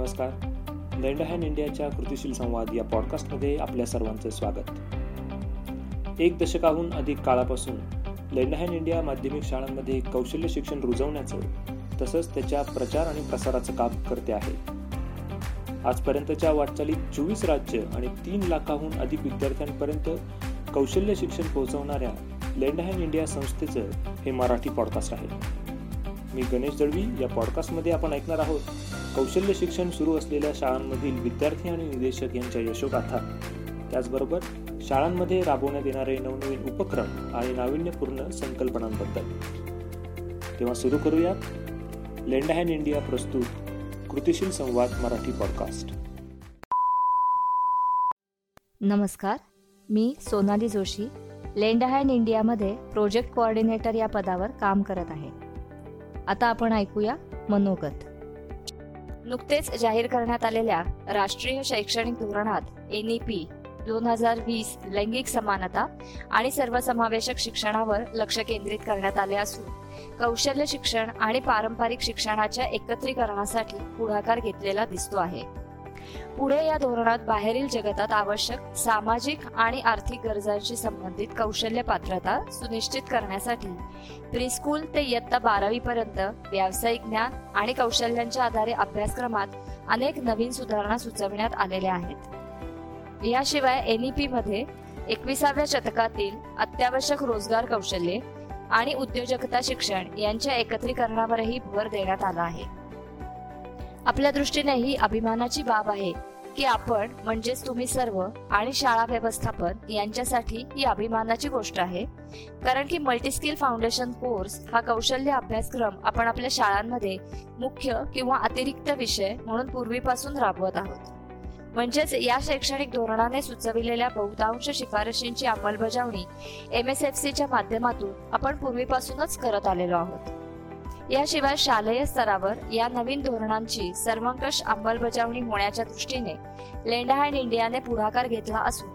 नमस्कार. Land hand इंडियाच्या कृतीशील संवाद या पॉडकास्टमध्ये आपल्या सर्वांचं स्वागत. एक दशकाहून अधिक काळापासून लेंड हँड इंडिया माध्यमिक शाळांमध्ये कौशल्य शिक्षण रुजवण्याचं तसंच त्याच्या प्रचार आणि प्रसाराचं काम करते आहे. आजपर्यंतच्या वाटचालीत चोवीस राज्य आणि तीन लाखाहून अधिक विद्यार्थ्यांपर्यंत कौशल्य शिक्षण पोहोचवणाऱ्या लेंड हँड इंडिया संस्थेचं हे मराठी पॉडकास्ट आहे. मी गणेश दळवी या पॉडकास्टमध्ये आपण ऐकणार आहोत. कौशल्य शिक्षण सुरू असलेल्या शाळांमधील विद्यार्थी आणि निदेशक यांच्या यशोगाथा. त्याचबरोबर शाळांमध्ये राबवण्यात येणारे नवनवीन उपक्रम आणि नाविन्यपूर्ण संकल्पनांबद्दल. तेव्हा सुरू करूयात लेंड इंडिया प्रस्तुत कृतिशील संवाद मराठी पॉडकास्ट. नमस्कार मी सोनाली जोशी लेंड इंडियामध्ये प्रोजेक्ट कोऑर्डिनेटर या पदावर काम करत आहे. आता आपण ऐकूया मनोगत. नुकतेच जाहीर करण्यात आलेल्या राष्ट्रीय शैक्षणिक धोरणात एनईपी दोन हजार वीस लैंगिक समानता आणि सर्वसमावेशक शिक्षणावर लक्ष केंद्रित करण्यात आले असून कौशल्य शिक्षण आणि पारंपरिक शिक्षणाच्या एकत्रीकरणासाठी पुढाकार घेतलेला दिसतो आहे. पुढे या धोरणात बाहेरील जगतात आवश्यक सामाजिक आणि आर्थिक गरजांशी संबंधित कौशल्य पात्रता सुनिश्चित करण्यासाठी प्रीस्कूल ते इयत्ता बारावी पर्यंत व्यावसायिक ज्ञान आणि कौशल्यांच्या आधारे अभ्यासक्रमात अनेक नवीन सुधारणा सुचविण्यात आलेल्या आहेत. याशिवाय एनईपी मध्ये एकविसाव्या शतकातील अत्यावश्यक रोजगार कौशल्ये आणि उद्योजकता शिक्षण यांच्या एकत्रीकरणावरही भर देण्यात आला आहे. आपल्या दृष्टीने ही अभिमानाची बाब आहे की आपण म्हणजेच तुम्ही सर्व आणि शाळा व्यवस्थापन यांच्यासाठी ही अभिमानाची गोष्ट आहे. कारण की मल्टीस्किल फाउंडेशन कोर्स हा कौशल्य अभ्यासक्रम आपण आपल्या शाळांमध्ये मुख्य किंवा अतिरिक्त विषय म्हणून पूर्वीपासून राबवत आहोत. म्हणजेच या शैक्षणिक धोरणाने सुचविलेल्या बहुतांश शिफारशींची अंमलबजावणी एम एस एफ सीच्या माध्यमातून आपण पूर्वीपासूनच करत आलेलो आहोत. याशिवाय शालेय स्तरावर या नवीन धोरणांची सर्वंकष अंमलबजावणी होण्याच्या दृष्टीने लेंडा इंडियाने पुढाकार घेतला असून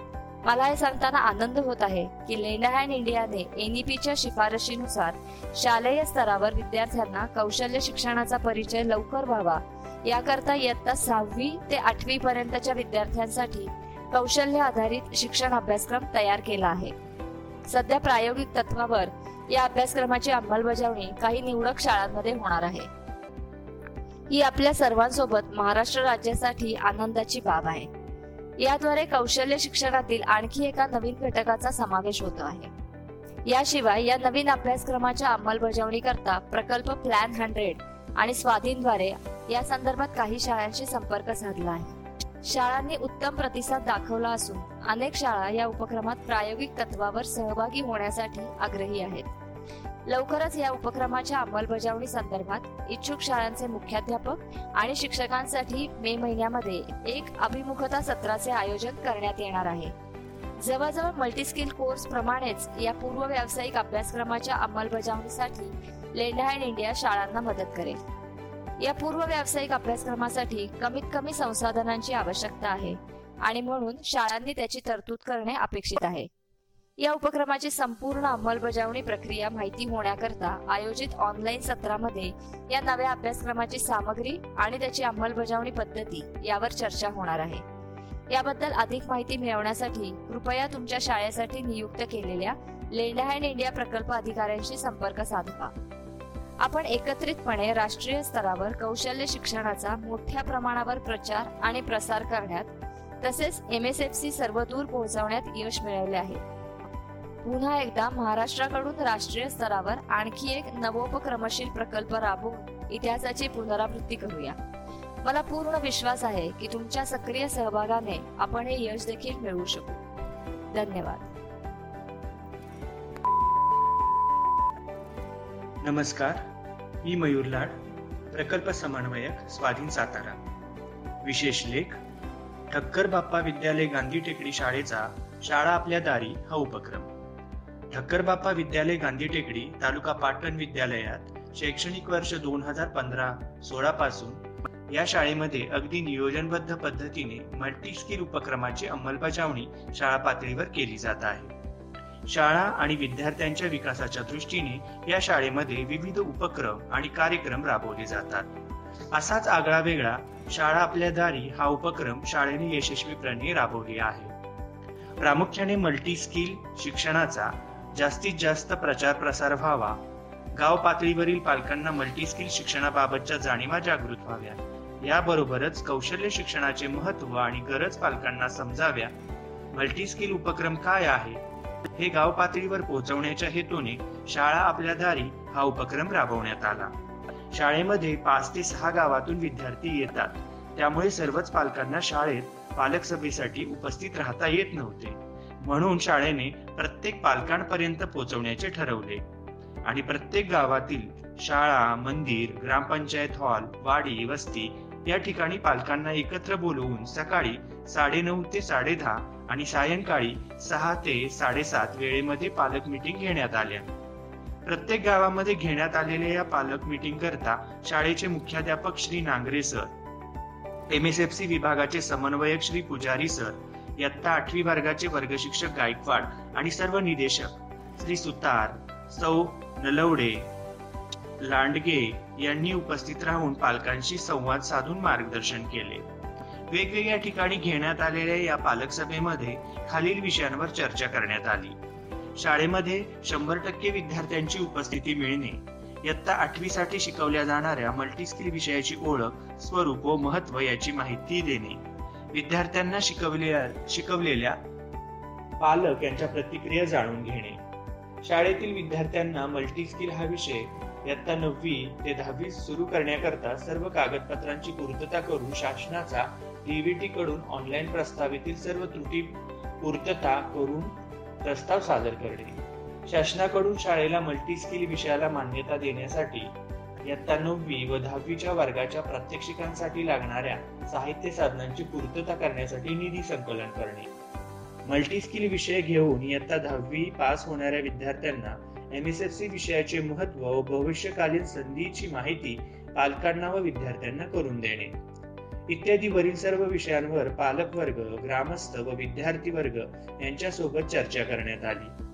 मला हे सांगताना आनंद होत आहे की लेंडा इंडियाने एनईपीच्या शिफारशीनुसार शालेय स्तरावर विद्यार्थ्यांना कौशल्य शिक्षणाचा परिचय लवकर व्हावा. याकरता इयत्ता सहावी ते आठवी पर्यंतच्या विद्यार्थ्यांसाठी कौशल्य आधारित शिक्षण अभ्यासक्रम तयार केला आहे. सध्या प्रायोगिक तत्वावर या अभ्यासक्रमाची अंमलबजावणी काही निवडक शाळांमध्ये होणार आहे. ही आपल्या सर्वांसोबत महाराष्ट्र राज्यासाठी आनंदाची बाब आहे. याद्वारे कौशल्य शिक्षणातील आणखी एका नवीन घटकाचा समावेश होतो आहे. याशिवाय या नवीन अभ्यासक्रमाच्या अंमलबजावणी करता प्रकल्प प्लॅन हंड्रेड आणि स्वाधीनद्वारे या संदर्भात काही शाळांशी संपर्क साधला आहे. शाळांनी उत्तम प्रतिसाद दाखवला असून अनेक शाळा या उपक्रमात प्रायोगिक तत्वावर सहभागी होण्यासाठी आग्रही आहेत. लवकरच या उपक्रमाच्या अंमलबजावणी संदर्भात इच्छुक शाळांचे मुख्याध्यापक आणि शिक्षकांसाठी मे महिन्यामध्ये एक अभिमुखता सत्राचे आयोजन करण्यात येणार आहे. जवळजवळ मल्टीस्किल कोर्स प्रमाणेच या पूर्व व्यावसायिक अभ्यासक्रमाच्या अंमलबजावणीसाठी लेंडा अँड इंडिया शाळांना मदत करेल. या पूर्व व्यावसायिक अभ्यासक्रमासाठी कमीत कमी संसाधनांची आवश्यकता आहे आणि म्हणून शाळांनी त्याची तरतूद करणे अपेक्षित आहे. या उपक्रमाची संपूर्ण अंमलबजावणी प्रक्रिया माहिती होण्याकरता आयोजित ऑनलाईन सत्रामध्ये या नव्या अभ्यासक्रमाची सामग्री आणि त्याची अंमलबजावणी पद्धती यावर चर्चा होणार आहे. याबद्दल अधिक माहिती मिळवण्यासाठी कृपया तुमच्या शाळेसाठी नियुक्त केलेल्या लेंडा हँड इंडिया प्रकल्प अधिकाऱ्यांशी संपर्क साधवा आपण एकत्रितपणे राष्ट्रीय स्तरावर कौशल्य शिक्षणाचा मोठ्या प्रमाणावर प्रचार आणि प्रसार करण्यात तसेच एम एस एफ सी सर्वदूर पोहोचवण्यात यश मिळवले आहे. पुन्हा एकदा महाराष्ट्राकडून राष्ट्रीय स्तरावर आणखी एक नवोपक्रमशील प्रकल्प राबवून इतिहासाची पुनरावृत्ती करूया. मला पूर्ण विश्वास आहे की तुमच्या सक्रिय सहभागाने आपण हे यश देखील मिळवू शकू. धन्यवाद. नमस्कार मी मयूर लाड प्रकल्प समन्वयक स्वाधीन सातारा. विशेष लेख ठक्कर बाप्पा विद्यालय गांधी टेकडी शाळेचा शाळा आपल्या दारी हा उपक्रम. ठक्कर बाप्पा विद्यालय गांधी टेकडी तालुका पाटण विद्यालयात शैक्षणिक वर्ष दोन हजार पंधरा सोळा पासून या शाळेमध्ये अगदी नियोजनबद्ध पद्धतीने मल्टी स्किल उपक्रमाची अंमलबजावणी शाळा पातळीवर केली जात आहे. शाळा आणि विद्यार्थ्यांच्या विकासाच्या दृष्टीने या शाळेमध्ये विविध उपक्रम आणि कार्यक्रम राबवले जातात. असाच आगळा वेगळा शाळा आपल्या दारी हा उपक्रम शाळेने यशस्वीपणे राबवली आहे. प्रामुख्याने मल्टी स्किल शिक्षणाचा जास्तीत जास्त प्रचार प्रसार व्हावा गाव पातळीवरील पालकांना मल्टी स्किल शिक्षणाबाबतच्या जाणीवा जागृत व्हाव्या याबरोबरच कौशल्य शिक्षणाचे महत्त्व आणि गरज पालकांना समजाव्या. मल्टी स्किल उपक्रम काय आहे? हे गाव पातळीवर पोहोचवण्याच्या हेतूने शाळा आपल्या दारी हा उपक्रम राबवण्यात आला. शाळेमध्ये पाच ते सहा गावातून विद्यार्थी येतात. त्यामुळे सर्वच पालकांना शाळेत पालक सभेसाठी उपस्थित राहता येत नव्हते. म्हणून शाळेने प्रत्येक पालकांपर्यंत पोहोचवण्याचे ठरवले. आणि प्रत्येक गावातील शाळा मंदिर ग्रामपंचायत हॉल वाडी वस्ती या ठिकाणी पालकांना एकत्र बोलवून सकाळी साडेनऊ ते साडे दहा आणि सायंकाळी सहा ते साडेसात वेळेमध्ये पालक मिटिंग घेण्यात आल्या. प्रत्येक गावामध्ये घेण्यात आलेल्या या पालक मिटिंग करता शाळेचे मुख्याध्यापक Shri Nangare sir M S F C विभागाचे समन्वयक श्री पुजारी सर इयत्ता आठवी वर्गाचे वर्गशिक्षक गायकवाड आणि सर्व निदेशक श्री सुतार सौ नलवडे लांडगे यांनी उपस्थित राहून पालकांशी संवाद साधून मार्गदर्शन केले. वेगवेगळ्या ठिकाणी घेण्यात आलेल्या या पालक सभेमध्ये खालील विषयांवर चर्चा करण्यात आली. शाळेमध्ये शंभर टक्के विद्यार्थ्यांची उपस्थिती मिळणे इयत्ता आठवी साठी शिकवल्या जाणाऱ्या मल्टीस्किल विषयाची ओळख स्वरूप व महत्त्व याची माहिती देणे. विद्यार्थ्यांना शिकवलेल्या शिकवलेल्या पालक यांच्या प्रतिक्रिया जाणून घेणे. शाळेतील विद्यार्थ्यांना मल्टीस्किल हा विषय इयत्ता नववी ते दहावी सुरू करण्याकरता सर्व कागदपत्रांची पूर्तता करून शासनाचा डीव्हीटी कडून ऑनलाईन प्रस्तावितील सर्व त्रुटी पूर्तता करून प्रस्ताव सादर करणे. शासनाकडून शाळेला मल्टीस्किल विषयाला मान्यता देण्यासाठी इयत्ता नववी व दहावीच्या वर्गाच्या प्रात्यक्षिकांसाठी लागणाऱ्या साहित्य साधनांची पूर्तता करण्यासाठी निधी संकलन करणे. मल्टीस्किल विषय घेऊन इयत्ता दहावी पास होणाऱ्या विद्यार्थ्यांना एम एस एफ सी विषयाचे महत्त्व व भविष्यकालीन संधीची माहिती पालकांना व विद्यार्थ्यांना करून देणे. इत्यादी वरील सर्व विषयांवर पालक वर्ग ग्रामस्थ व विद्यार्थी वर्ग यांच्यासोबत चर्चा करण्यात आली.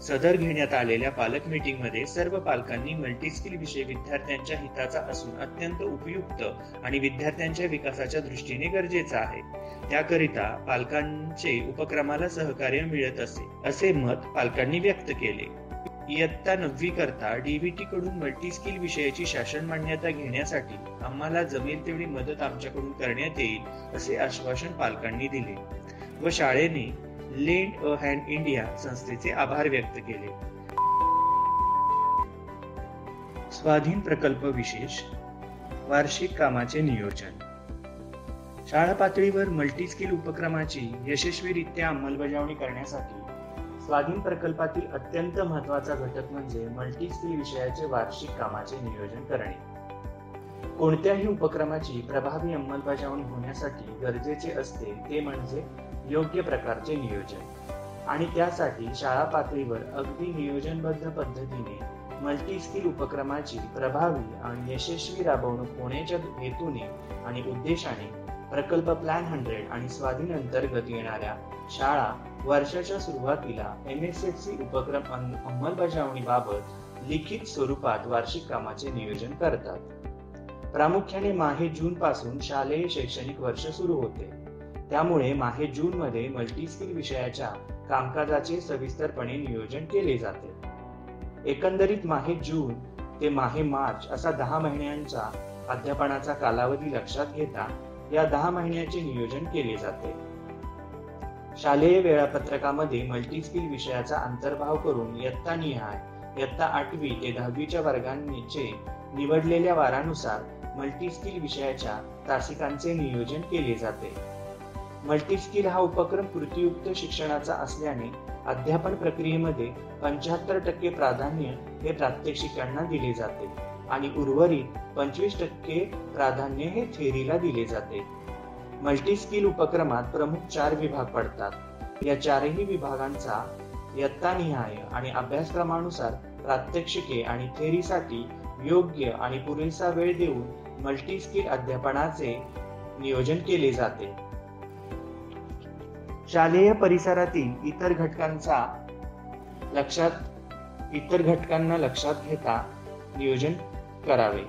सदर घेण्यात आलेल्या पालक मीटिंगमध्ये सर्व पालकांनी मल्टीस्किल विषय विद्यार्थ्यांच्या हिताचा असून अत्यंत उपयुक्त आणि विद्यार्थ्यांच्या विकासाच्या दृष्टीने गरजेचा आहे. त्याकरिता पालकांचे उपक्रमाला सहकार्य मिळत असे असे मत पालकांनी व्यक्त केले. इयत्ता नववी करता डीबीटी कडून मल्टी स्किल विषयाची शासन मान्यता घेण्यासाठी आम्हाला जमेल तेवढी मदत आमच्याकडून करण्यात येईल असे आश्वासन पालकांनी दिले व शाळेने लेंड अ हँड इंडिया संस्थेचे आभार व्यक्त केले. स्वाधीन प्रकल्प विशेष वार्षिक कामाचे नियोजन. शाळा पातळीवर मल्टी स्किल उपक्रमाची यशस्वीरित्या अंमलबजावणी करण्यासाठी स्वाधीन प्रकल्पातील अत्यंत महत्त्वाचा घटक म्हणजे मल्टीस्किल विषयाचे वार्षिक कामाचे नियोजन करणे. कोणत्याही उपक्रमाची प्रभावी अंमलबजावणी होण्यासाठी गरजेचे असते ते म्हणजे योग्य प्रकारचे नियोजन. आणि त्यासाठी शाळा पातळीवर अगदी नियोजनबद्ध पद्धतीने मल्टीस्किल उपक्रमाची प्रभावी आणि यशस्वी राबवणूक होण्याच्या हेतूने आणि उद्देशाने प्रकल्प प्लॅन हंड्रेड आणि स्वाधीन अंतर्गत येणाऱ्या शाळा वर्षाच्या सुरुवातीला एम एस एफ सी उपक्रम अंमलबजावणीबाबत लिखित स्वरूपात वार्षिक कामाचे नियोजन करतात. प्रामुख्याने माहे जून पासून शालेय शैक्षणिक वर्ष सुरू होते. त्यामुळे माहे जून मध्ये मल्टीस्किल विषयाच्या कामकाजाचे सविस्तरपणे नियोजन केले जाते. एकंदरीत माहे जून ते माहे मार्च असा दहा महिन्यांचा अध्यापनाचा कालावधी लक्षात घेता या दहा महिन्याचे नियोजन केले जाते. शालेय वेळापत्रकामध्ये मल्टीस्किल विषयाचा अंतर्भाव करून इयत्ता निहाय इयत्ता आठवी ते दहावीच्या वर्गांचे निवडलेल्या वारानुसार मल्टीस्किल विषयाच्या तासिकांचे नियोजन केले जाते. मल्टीस्किल हा उपक्रम कृतीयुक्त शिक्षणाचा असल्याने अध्यापन प्रक्रियेमध्ये पंच्याहत्तर टक्के प्राधान्य हे प्रात्यक्षिकांना दिले जाते. आणि उर्वरित पंचवीस टक्के प्राधान्य हे थेरीला दिले जाते. मल्टी स्किल उपक्रमात प्रमुख चार विभाग पडतात. या चारही विभागांचा यत्तानिहाय आणि अभ्यासक्रमानुसार प्रात्यक्षिके आणि थेरीसाठी योग्य आणि पुरेसा वेळ देऊन मल्टी स्किल अध्यापनाचे नियोजन केले जाते. शालेय परिसरातील इतर घटकांचा लक्षात इतर घटकांना लक्षात घेता नियोजन करावे.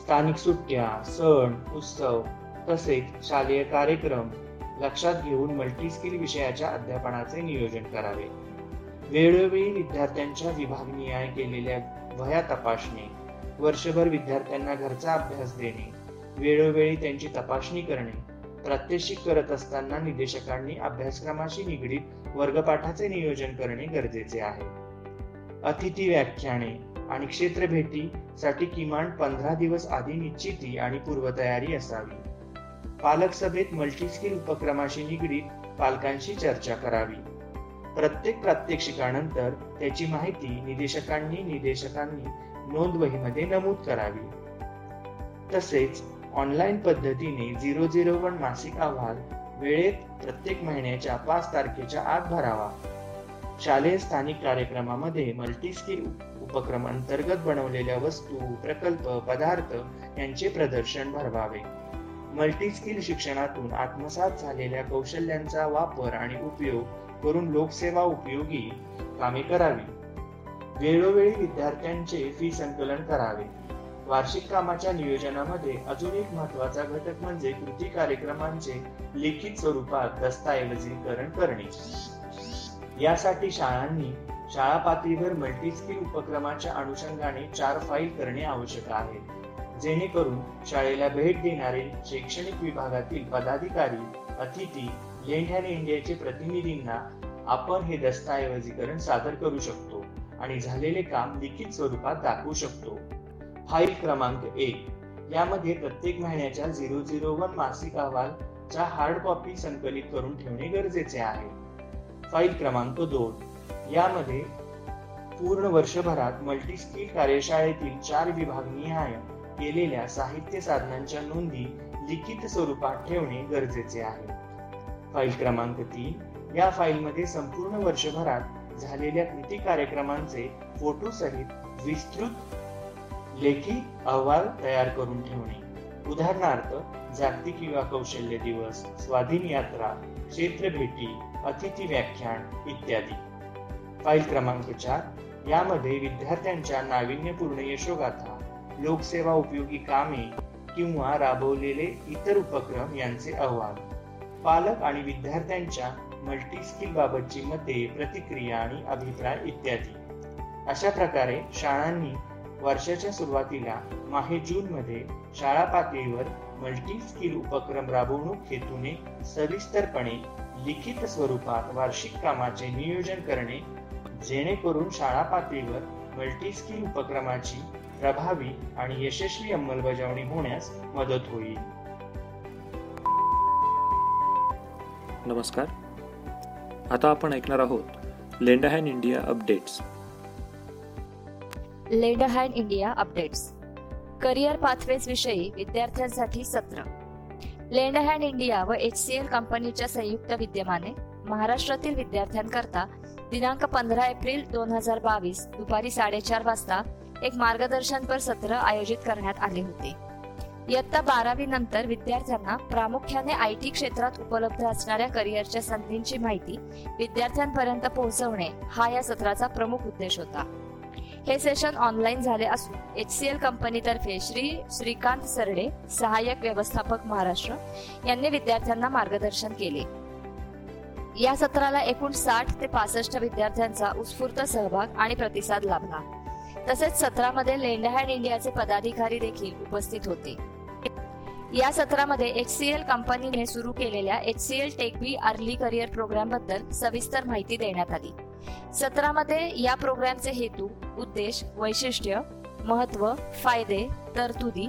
स्थानिक सुट्ट्या सण उत्सव तसेच शालेय कार्यक्रम लक्षात घेऊन मल्टीस्किल विषयाच्या अध्यापनाचे नियोजन करावे. वेळोवेळी विद्यार्थ्यांच्या विभागनिहाय केलेल्या वह्या तपासणे वर्षभर विद्यार्थ्यांना घरचा अभ्यास देणे वेळोवेळी त्यांची तपासणी करणे प्रात्यक्षिक करत असताना निदेशकांनी अभ्यासक्रमाशी निगडीत वर्गपाठाचे नियोजन करणे गरजेचे आहे. अतिथी व्याख्याने आणि क्षेत्र भेटीसाठी किमान पंधरा दिवस आधी निश्चिती आणि पूर्वतयारी असावी. पालक सभेत मल्टीस्किल उपक्रमाशी निगडीत पालकांशी चर्चा करावी. प्रत्येक प्रात्यक्षिकानंतर त्याची माहिती निदेशकांनी निदेशकांनी नोंदवहीमध्ये नमूद करावी. तसेच ऑनलाईन पद्धतीने झिरो झिरो वन मासिक अहवाल वेळेत प्रत्येक महिन्याच्या पाच तारखेच्या आत भरावा. शालेय स्थानिक कार्यक्रमामध्ये मल्टीस्किल उपक्रम अंतर्गत बनवलेल्या वस्तू प्रकल्प पदार्थ यांचे प्रदर्शन भरवावे. मल्टीस्किल शिक्षणातून आत्मसात झालेल्या कौशल्यांचा वापर आणि उपयोग करून लोकसेवा उपयोगी कामे करावी. वेळोवेळी विद्यार्थ्यांचे फी संकलन करावे. वार्षिक कामाच्या नियोजनामध्ये अजून एक महत्त्वाचा घटक म्हणजे कृती कार्यक्रमांचे लिखित स्वरूपात दस्तऐवजीकरण करणे. यासाठी शाळांनी शाळा पातळीवर मल्टीस्किल उपक्रमाच्या अनुषंगाने चार फाईल करणे आवश्यक आहे. जेणेकरून शाळेला भेट देणारे शैक्षणिक विभागातील पदाधिकारी अतिथी लेंड हॅन इंडियाचे प्रतिनिधींना आपण हे दस्तऐवजीकरण सादर करू शकतो आणि झालेले काम लिखित स्वरूपात दाखवू शकतो. फाईल क्रमांक एक. यामध्ये प्रत्येक महिन्याच्या झिरो झिरो वन मासिक अहवालच्या हार्ड कॉपी संकलित करून ठेवणे गरजेचे आहे. फाईल क्रमांक दोन. यामध्ये पूर्ण वर्षभरात मल्टीस्किल कार्यशाळेतील चार विभागनिहाय केलेल्या साहित्य साधनांच्या नोंदी लिखित स्वरूपात ठेवणे गरजेचे आहे. फाईल क्रमांक तीन. या फाईलमध्ये संपूर्ण वर्षभरात झालेल्या कृती कार्यक्रमांचे फोटो सहित विस्तृत लेखी अहवाल तयार करून ठेवणे. उदाहरणार्थ जागतिक युवा कौशल्य दिवस स्वाधीन यात्रा क्षेत्र भेटी अतिथी व्याख्यान इत्यादी. फाईल क्रमांक चार. यामध्ये विद्यार्थ्यांच्या नाविन्यपूर्ण यशोगाथा लोकसेवा उपयोगी कामे किंवा राबवलेले इतर उपक्रम यांचे अहवाल. पालक आणि विद्यार्थ्यांच्या मल्टीस्किल बाबतची मते प्रतिक्रिया आणि अभिप्राय इत्यादी. अशा प्रकारे शाळांनी वर्षाच्या सुरुवातीला माहे जून मध्ये शाळा पातळीवर मल्टी स्किल उपक्रम राबवणूक हेतूने सविस्तरपणे लिखित स्वरूपात वार्षिक कामाचे नियोजन करणे जेणेकरून शाळा पातळीवर मल्टी स्किल उपक्रमाची प्रभावी आणि यशस्वी अंमलबजावणी होण्यास मदत होईल. नमस्कार. आता आपण ऐकणार आहोत lend a hand India updates. Lend hand India updates. Career pathways विषयी विद्यार्थ्यांसाठी सत्र. लेंड हँड इंडिया व एच सी एल कंपनीच्या संयुक्त विद्यमाने महाराष्ट्रातील विद्यार्थ्यांकरता दिनांक पंधरा एप्रिल दोन हजार बावीस दुपारी साडेचार वाजता एक मार्गदर्शनपर सत्र आयोजित करण्यात आले होते. इयत्ता बारावी नंतर विद्यार्थ्यांना प्रामुख्याने आय टी क्षेत्रात उपलब्ध असणाऱ्या करिअरच्या संधींची माहिती विद्यार्थ्यांपर्यंत पोहोचवणे हा या सत्राचा प्रमुख उद्देश होता. हे सेशन ऑनलाईन झाले असून एच सी एल कंपनीतर्फे श्री श्रीकांत सरडे सहाय्यक व्यवस्थापक महाराष्ट्र यांनी विद्यार्थ्यांना मार्गदर्शन केले. या सत्राला एकूण साठ ते पासष्ट विद्यार्थ्यांचा उत्स्फूर्त सहभाग आणि प्रतिसाद लाभला. तसेच सत्रामध्ये लेंडहँड इंडियाचे पदाधिकारी देखील उपस्थित होते. या सत्रामध्ये एच सी एल कंपनीने सुरू केलेल्या एच सी एल टेकवी अर्ली करिअर प्रोग्रामबद्दल सविस्तर माहिती देण्यात आली. सत्रामध्ये या प्रोग्रामचे हेतू उद्देश वैशिष्ट्य महत्त्व फायदे तरतुदी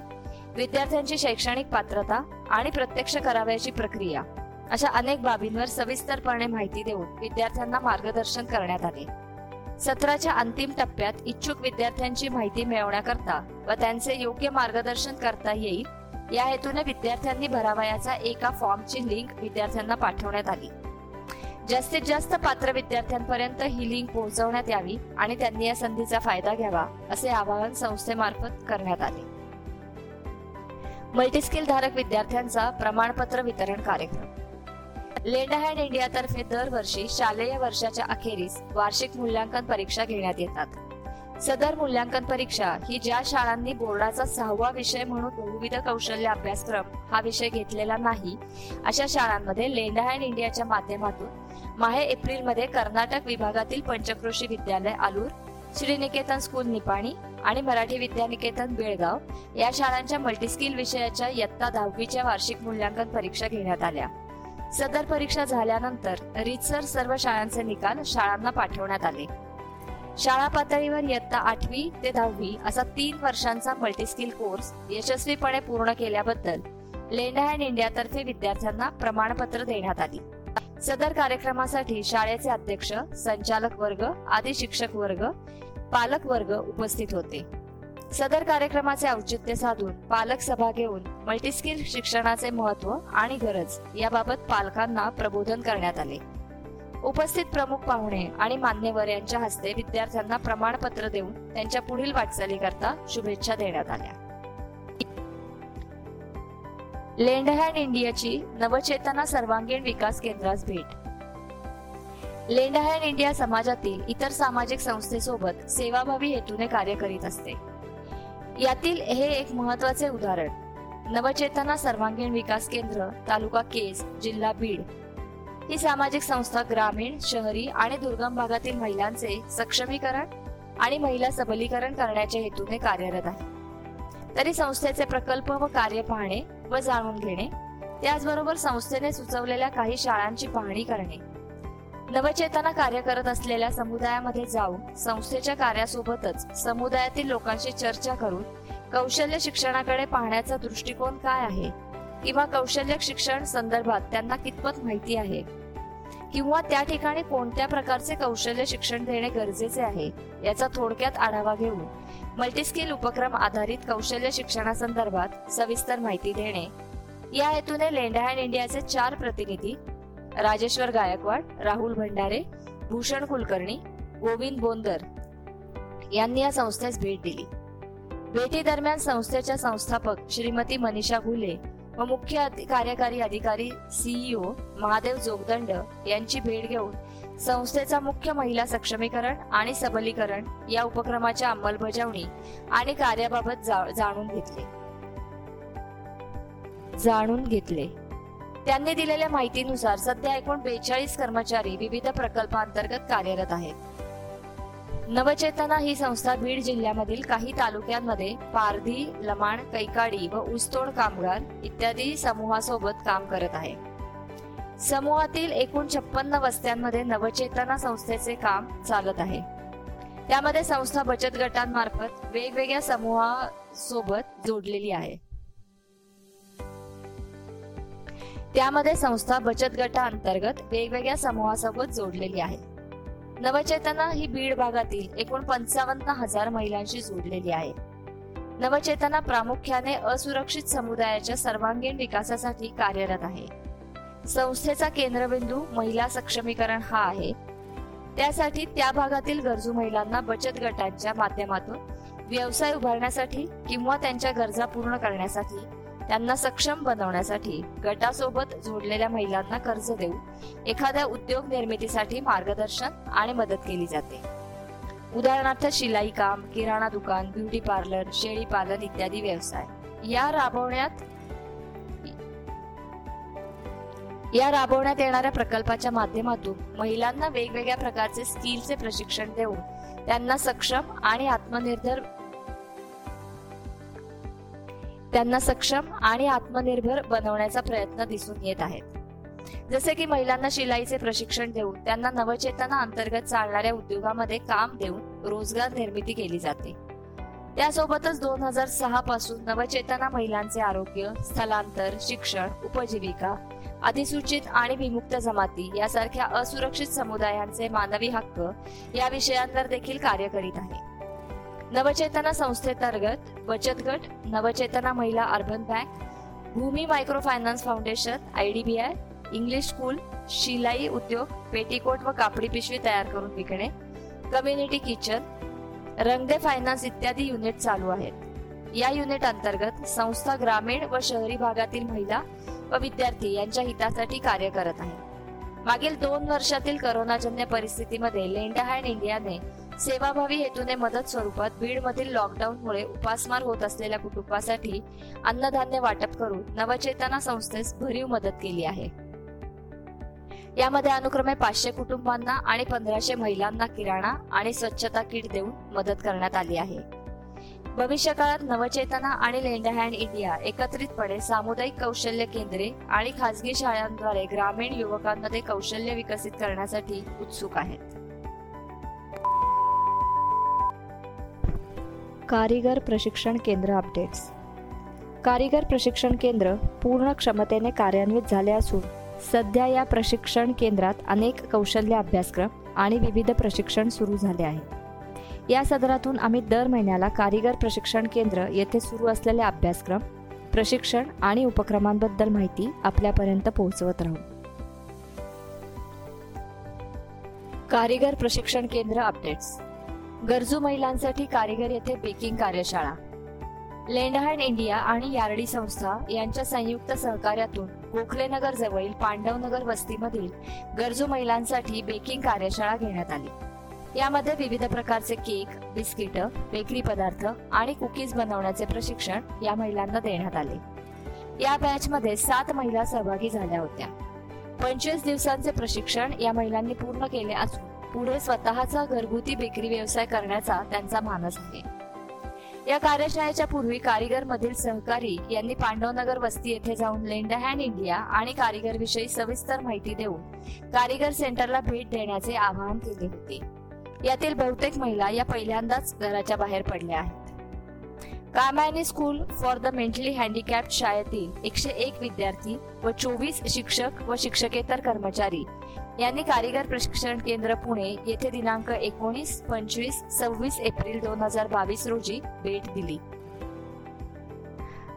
विद्यार्थ्यांची शैक्षणिक पात्रता आणि प्रत्यक्ष करावयाची प्रक्रिया अशा अनेक बाबींवर सविस्तरपणे माहिती देऊन विद्यार्थ्यांना मार्गदर्शन करण्यात आले. सत्राच्या अंतिम टप्प्यात इच्छुक विद्यार्थ्यांची माहिती मिळवण्याकरता व त्यांचे योग्य मार्गदर्शन करता येईल या हेतूने विद्यार्थ्यांनी भरावयाचा एका फॉर्मची लिंक विद्यार्थ्यांना पाठवण्यात आली. जास्तीत जास्त पात्र विद्यार्थ्यांपर्यंत ही लिंक पोहोचवण्यात यावी आणि त्यांनी या संधीचा फायदा घ्यावा असे आवाहन संस्थेमार्फत करण्यात आले. मल्टीस्किल धारक विद्यार्थ्यांचा प्रमाणपत्र वितरण कार्यक्रम. लेंड हँड इंडियातर्फे दरवर्षी शालेय वर्षाच्या अखेरीस वार्षिक मूल्यांकन परीक्षा घेण्यात येतात. सदर मूल्यांकन परीक्षा ही ज्या शाळांनी बोर्डाचा सहावा विषय म्हणून बहुविध कौशल्य अभ्यासक्रम हा विषय घेतलेला नाही अशा शाळांमध्ये लेंडा इंडियाच्या माध्यमातून माहे एप्रिलमध्ये कर्नाटक विभागातील पंचक्रोशी विद्यालय आलूर श्रीनिकेतन स्कूल निपाणी आणि मराठी विद्यानिकेतन बेळगाव या शाळांच्या मल्टीस्किल विषयाच्या इयत्ता दहावीच्या वार्षिक मूल्यांकन परीक्षा घेण्यात आल्या. सदर परीक्षा झाल्यानंतर रितसर सर्व शाळांचे निकाल शाळांना पाठवण्यात आले. शाळा पातळीवर इयत्ता आठवी ते दहावी असा तीन वर्षांचा मल्टीस्किल कोर्स यशस्वीपणे पूर्ण केल्याबद्दल लेंडा अँड इंडियातर्फे विद्यार्थ्यांना प्रमाणपत्र देण्यात आली. सदर कार्यक्रमासाठी शाळेचे अध्यक्ष संचालक वर्ग आदी शिक्षक वर्ग पालक वर्ग उपस्थित होते. सदर कार्यक्रमाचे औचित्य साधून पालक सभा घेऊन मल्टीस्किल शिक्षणाचे महत्त्व आणि गरज याबाबत पालकांना प्रबोधन करण्यात आले. उपस्थित प्रमुख पाहुणे आणि मान्यवर यांच्या हस्ते विद्यार्थ्यांना प्रमाणपत्र देऊन त्यांच्या पुढील वाटचालीकरता शुभेच्छा देण्यात आल्या. लेंडहँड इंडियाची नवचेतना सर्वांगीण विकास केंद्रास भेट. लेंडहँड इंडिया समाजातील इतर सामाजिक संस्थेसोबत सेवाभावी हेतूने कार्य करीत असते. यातील हे एक महत्त्वाचे उदाहरण. नवचेतना सर्वांगीण विकास केंद्र तालुका केस जिल्हा बीड ही सामाजिक संस्था ग्रामीण शहरी आणि दुर्गम भागातील महिलांचे सक्षमीकरण आणि महिला सबलीकरण करण्याच्या हेतूने कार्यरत आहे. तरी संस्थेचे प्रकल्प व कार्य पाहणे व जाणून घेणे त्याचबरोबर संस्थेने सुचवलेल्या काही शाळांची पाहणी करणे. नवचेतना कार्य करत असलेल्या समुदायामध्ये जाऊन संस्थेच्या कार्यासोबतच समुदायातील लोकांशी चर्चा करून कौशल्य शिक्षणाकडे पाहण्याचा दृष्टिकोन काय आहे? किंवा कौशल्य शिक्षण संदर्भात त्यांना कितपत माहिती आहे? किंवा त्या ठिकाणी कोणत्या प्रकारचे कौशल्य शिक्षण देणे गरजेचे आहे याचा थोडक्यात आढावा घेऊन मल्टीस्किल उपक्रम आधारित कौशल्य शिक्षणासंदर्भात सविस्तर माहिती देणे. या हेतूने लेंडा इंडियाचे चार प्रतिनिधी राजेश्वर गायकवाड राहुल भंडारे भूषण कुलकर्णी गोविंद बोंदर यांनी या संस्थेस भेट दिली. भेटी दरम्यान संस्थेच्या संस्थापक श्रीमती मनीषा घुले व मुख्य कार्यकारी अधिकारी सीईओ महादेव जोगदंड यांची भेट घेऊन संस्थेचा मुख्य महिला सक्षमीकरण आणि सबलीकरण या उपक्रमाच्या अंमलबजावणी आणि कार्याबाबत जाणून घेतले. जाणून घेतले. त्यांनी दिलेल्या माहितीनुसार सध्या एकूण बेचाळीस कर्मचारी विविध प्रकल्पांतर्गत कार्यरत आहेत. नवचेतना ही संस्था बीड जिल्ह्यामधील काही तालुक्यांमध्ये पारधी लमाण कैकाडी व ऊसतोड कामगार इत्यादी समूहासोबत काम करत आहे. समूहातील एकूण छप्पन्न वस्त्यांमध्ये नवचेतना संस्थेचे काम चालत आहे. त्यामध्ये संस्था बचत गटांमार्फत वेगवेगळ्या समूहासोबत जोडलेली आहे. त्यामध्ये संस्था बचत गटाअंतर्गत वेगवेगळ्या समूहासोबत जोडलेली आहे. नवचेतना ही बीड भागातील एकूण पंचावन्न हजार महिलांशी जोडलेली आहे. नवचेतना प्रामुख्याने असुरक्षित समुदायाच्या सर्वांगीण विकासासाठी कार्यरत आहे. संस्थेचा केंद्रबिंदू महिला सक्षमीकरण हा आहे. त्यासाठी त्या भागातील गरजू महिलांना बचत गटांच्या माध्यमातून व्यवसाय उभारण्यासाठी किंवा त्यांच्या गरजा पूर्ण करण्यासाठी त्यांना सक्षम बनवण्यासाठी गटासोबत जोडलेल्या महिलांना कर्ज देऊन एखाद्या उद्योग निर्मितीसाठी मार्गदर्शन आणि मदत केली जाते. उदाहरणार्थ शिलाई काम किराणा दुकान ब्युटी पार्लर शेळी पालन इत्यादी व्यवसाय. या राबवण्यात या राबवण्यात येणाऱ्या प्रकल्पाच्या माध्यमातून महिलांना वेगवेगळ्या प्रकारचे स्किलचे प्रशिक्षण देऊन त्यांना सक्षम आणि आत्मनिर्भर त्यांना सक्षम आणि आत्मनिर्भर बनवण्याचा प्रयत्न दिसून येत आहेत. जसे की महिलांना शिलाईचे प्रशिक्षण देऊन त्यांना नवचेतना अंतर्गत चालणाऱ्या उद्योगामध्ये काम देऊन रोजगार निर्मिती केली जाते. त्यासोबतच दोन हजार सहा पासून नवचेतना महिलांचे आरोग्य स्थलांतर शिक्षण उपजीविका अधिसूचित आणि विमुक्त जमाती यासारख्या असुरक्षित समुदायांचे मानवी हक्क या विषयांवर देखील कार्य करीत आहे. नवचेतना संस्थेतर्गत बचत गट Navchetana Mahila urban bank Bhumi micro finance foundation I English school शिलाई उद्योग पेटीकोट व कापडी पिशवी तयार करून विकणे कम्युनिटी किचन रंगदे फायनान्स इत्यादी युनिट चालू आहेत. या युनिट अंतर्गत संस्था ग्रामीण व शहरी भागातील महिला व विद्यार्थी यांच्या हितासाठी कार्य करत आहे मागील दोन वर्षातील करोनाजन्य परिस्थितीमध्ये लेंडाहँड इंडियाने सेवाभावी हेतूने मदत स्वरूपात बीडमधील लॉकडाऊनमुळे उपासमार होत असलेल्या कुटुंबासाठी अन्नधान्य वाटप करून नवचेतना संस्थेस भरीव मदत केली आहे. यामध्ये अनुक्रमे पाचशे कुटुंबांना आणि पंधराशे महिलांना किराणा आणि स्वच्छता किट देऊन मदत करण्यात आली आहे. भविष्य काळात नवचेतना आणि लेंड हँड इंडिया एकत्रितपणे सामुदायिक कौशल्य केंद्रे आणि खासगी शाळांद्वारे ग्रामीण युवकांमध्ये कौशल्य विकसित करण्यासाठी उत्सुक आहेत. कारीगर प्रशिक्षण केंद्र अपडेट्स कारीगर प्रशिक्षण केंद्र पूर्ण क्षमतेने कार्यान्वित झाले असून सध्या या प्रशिक्षण केंद्रात अनेक कौशल्य अभ्यासक्रम आणि विविध प्रशिक्षण सुरू झाले आहे. या सदरातून आम्ही दर महिन्याला कारीगर प्रशिक्षण केंद्र येथे सुरू असलेले अभ्यासक्रम प्रशिक्षण आणि उपक्रमांबद्दल माहिती आपल्यापर्यंत पोहोचवत राहू. कारीगर प्रशिक्षण केंद्र अपडेट्स गरजू महिलांसाठी कारीगर येथे बेकिंग कार्यशाळा. लेंडहँड इंडिया आणि यार्डी संस्था यांच्या संयुक्त सहकार्यातून गोखलेनगर जवळील पांडवनगर वस्तीमधील गरजू महिलांसाठी बेकिंग कार्यशाळा घेण्यात आली. यामध्ये विविध प्रकारचे केक बिस्किट बेकरी पदार्थ आणि कुकीज बनवण्याचे प्रशिक्षण या महिलांना देण्यात आले. या बॅच मध्ये सात महिला सहभागी झाल्या होत्या. पंचवीस दिवसांचे प्रशिक्षण या महिलांनी पूर्ण केले असून पुढे स्वतःचा घरगुती बेकरी व्यवसाय करण्याचा त्यांचा मानस आहे. या कार्यशाळेच्या पूर्वी कारीगर मधील सहकारी यांनी पांडवनगर वस्ती येथे जाऊन लेंड हँड इंडिया आणि कारीगर विषयी सविस्तर माहिती देऊन कारीगर सेंटरला भेट देण्याचे आवाहन केले होते. यातील बहुतेक महिला या पहिल्यांदाच घराच्या बाहेर पडल्या आहेत. Kamayani school for the mentally handicap शाळेतील एकशे एक विद्यार्थी व चोवीस शिक्षक व शिक्षकेतर कर्मचारी. यांनी कारीगर प्रशिक्षण केंद्र पुणे येथे दिनांक एकोणीस पंचवीस सव्वीस एप्रिल दोन हजार बावीस रोजी भेट दिली.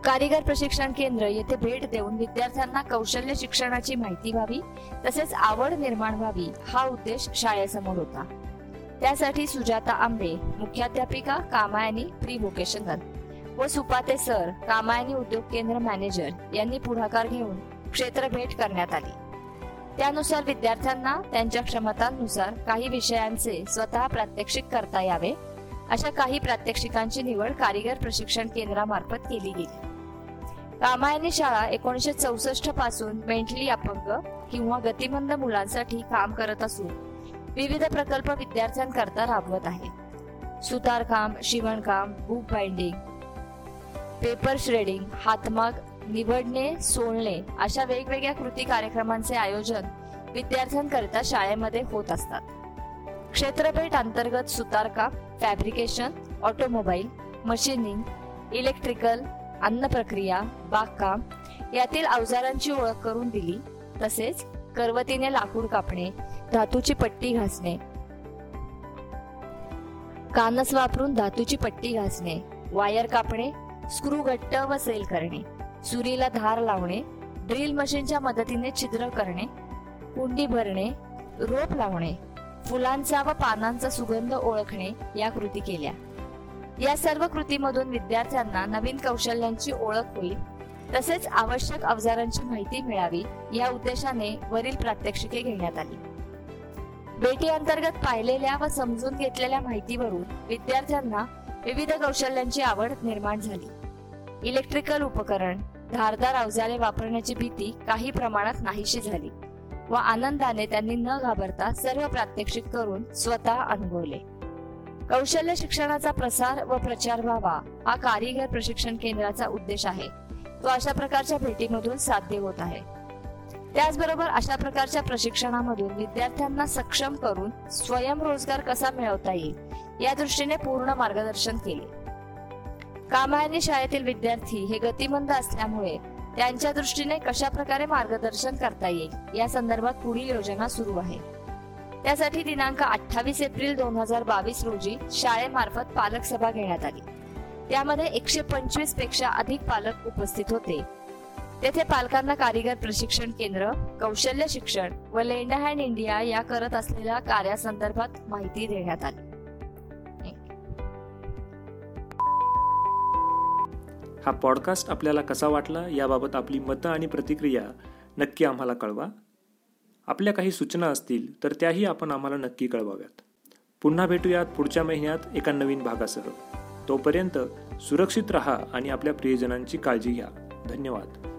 कारीगर प्रशिक्षण केंद्र येथे भेट देऊन विद्यार्थ्यांना कौशल्य शिक्षणाची माहिती व्हावी तसेच आवड निर्माण व्हावी हा उद्देश शाळेसमोर होता. त्यासाठी सुजाता आंबे मुख्याध्यापिका कामायनी प्री व्होकेशनल. व सुपाते सर कामायनी उद्योग केंद्र मॅनेजर यांनी पुढाकार घेऊन क्षेत्र भेट करण्यात आली. त्यानुसार विद्यार्थ्यांना त्यांच्या क्षमतांनुसार काही विषयांचे स्वतः प्रात्यक्षिक करता यावे अशा काही प्रात्यक्षिकांची निवड कारिगर प्रशिक्षण केंद्रामार्फत केली गेली. कामायनी शाळा एकोणीशे चौसष्टपासून मेंटली अपंग किंवा गतिमंद मुलांसाठी काम करत असून विविध प्रकल्प विद्यार्थ्यांकरता राबवत आहे सुतारकाम शिवणकाम बुक बाइंडिंग पेपर श्रेडिंग हातमाग निवडणे सोडणे अशा वेगवेगळ्या कृती कार्यक्रमांचे आयोजन विद्यार्थ्यांकरिता शाळेमध्ये होत असतात. क्षेत्रपेठ अंतर्गत सुतारकाम फॅब्रिकेशन ऑटोमोबाईल मशिनिंग इलेक्ट्रिकल अन्न प्रक्रिया बागकाम यातील अवजारांची ओळख करून दिली तसेच करवतीने लाकूड कापणे धातूची पट्टी घासणे. कानस वापरून धातूची पट्टी घासणे वायर कापणे स्क्रू घट्ट व सेल करणे सुरीला धार लावणे ड्रिल मशीनच्या मदतीने छिद्र करणे कुंडी भरणे रोप लावणे फुलांचा व पानांचा सुगंध ओळखणे या कृती केल्या. या सर्व कृतीमधून विद्यार्थ्यांना नवीन कौशल्यांची ओळख होईल. तसेच आवश्यक अवजारांची माहिती मिळावी या उद्देशाने वरील प्रात्यक्षिके घेण्यात आली. बेटी अंतर्गत पाहिलेल्या व समजून घेतलेल्या माहितीवरून विद्यार्थ्यांना विविध कौशल्यांची आवड निर्माण झाली. इलेक्ट्रिकल उपकरण धारदार अवजारे वापरण्याची भीती काही प्रमाणात नाहीशी झाली व आनंदाने त्यांनी न घाबरता सर्व प्रात्यक्षिक करून स्वतः अनुभवले. कौशल्य शिक्षणाचा प्रसार व प्रचार व्हावा हा कारीगर प्रशिक्षण केंद्राचा उद्देश आहे. तो अशा प्रकारच्या भेटीमधून साध्य होत आहे. त्याचबरोबर अशा प्रकारच्या प्रशिक्षणामधून विद्यार्थ्यांना सक्षम करून स्वयंरोजगार कसा मिळवता येईल या दृष्टीने पूर्ण मार्गदर्शन केले. कामायनी शाळेतील विद्यार्थी हे गतिमंद असल्यामुळे त्यांच्या दृष्टीने कशा प्रकारे मार्गदर्शन करता येईल या संदर्भात पुढील योजना सुरू आहे. त्यासाठी दिनांक अठ्ठावीस एप्रिल दोन हजार बावीस रोजी शाळेमार्फत पालक सभा घेण्यात आली. त्यामध्ये एकशे पंचवीसपेक्षा अधिक पालक उपस्थित होते. तेथे पालकांना कारीगर प्रशिक्षण केंद्र कौशल्य शिक्षण व लेंड हँड इंडिया या करत असलेल्या कार्यासंदर्भात माहिती देण्यात आली. हा पॉडकास्ट आपल्याला कसा वाटला याबाबत आपली मतं आणि प्रतिक्रिया नक्की आम्हाला कळवा. आपल्या काही सूचना असतील तर त्याही आपण आम्हाला नक्की कळवाव्यात. पुन्हा भेटूयात पुढच्या महिन्यात एका नवीन भागासह. तोपर्यंत सुरक्षित रहा आणि आपल्या प्रियजनांची काळजी घ्या. धन्यवाद.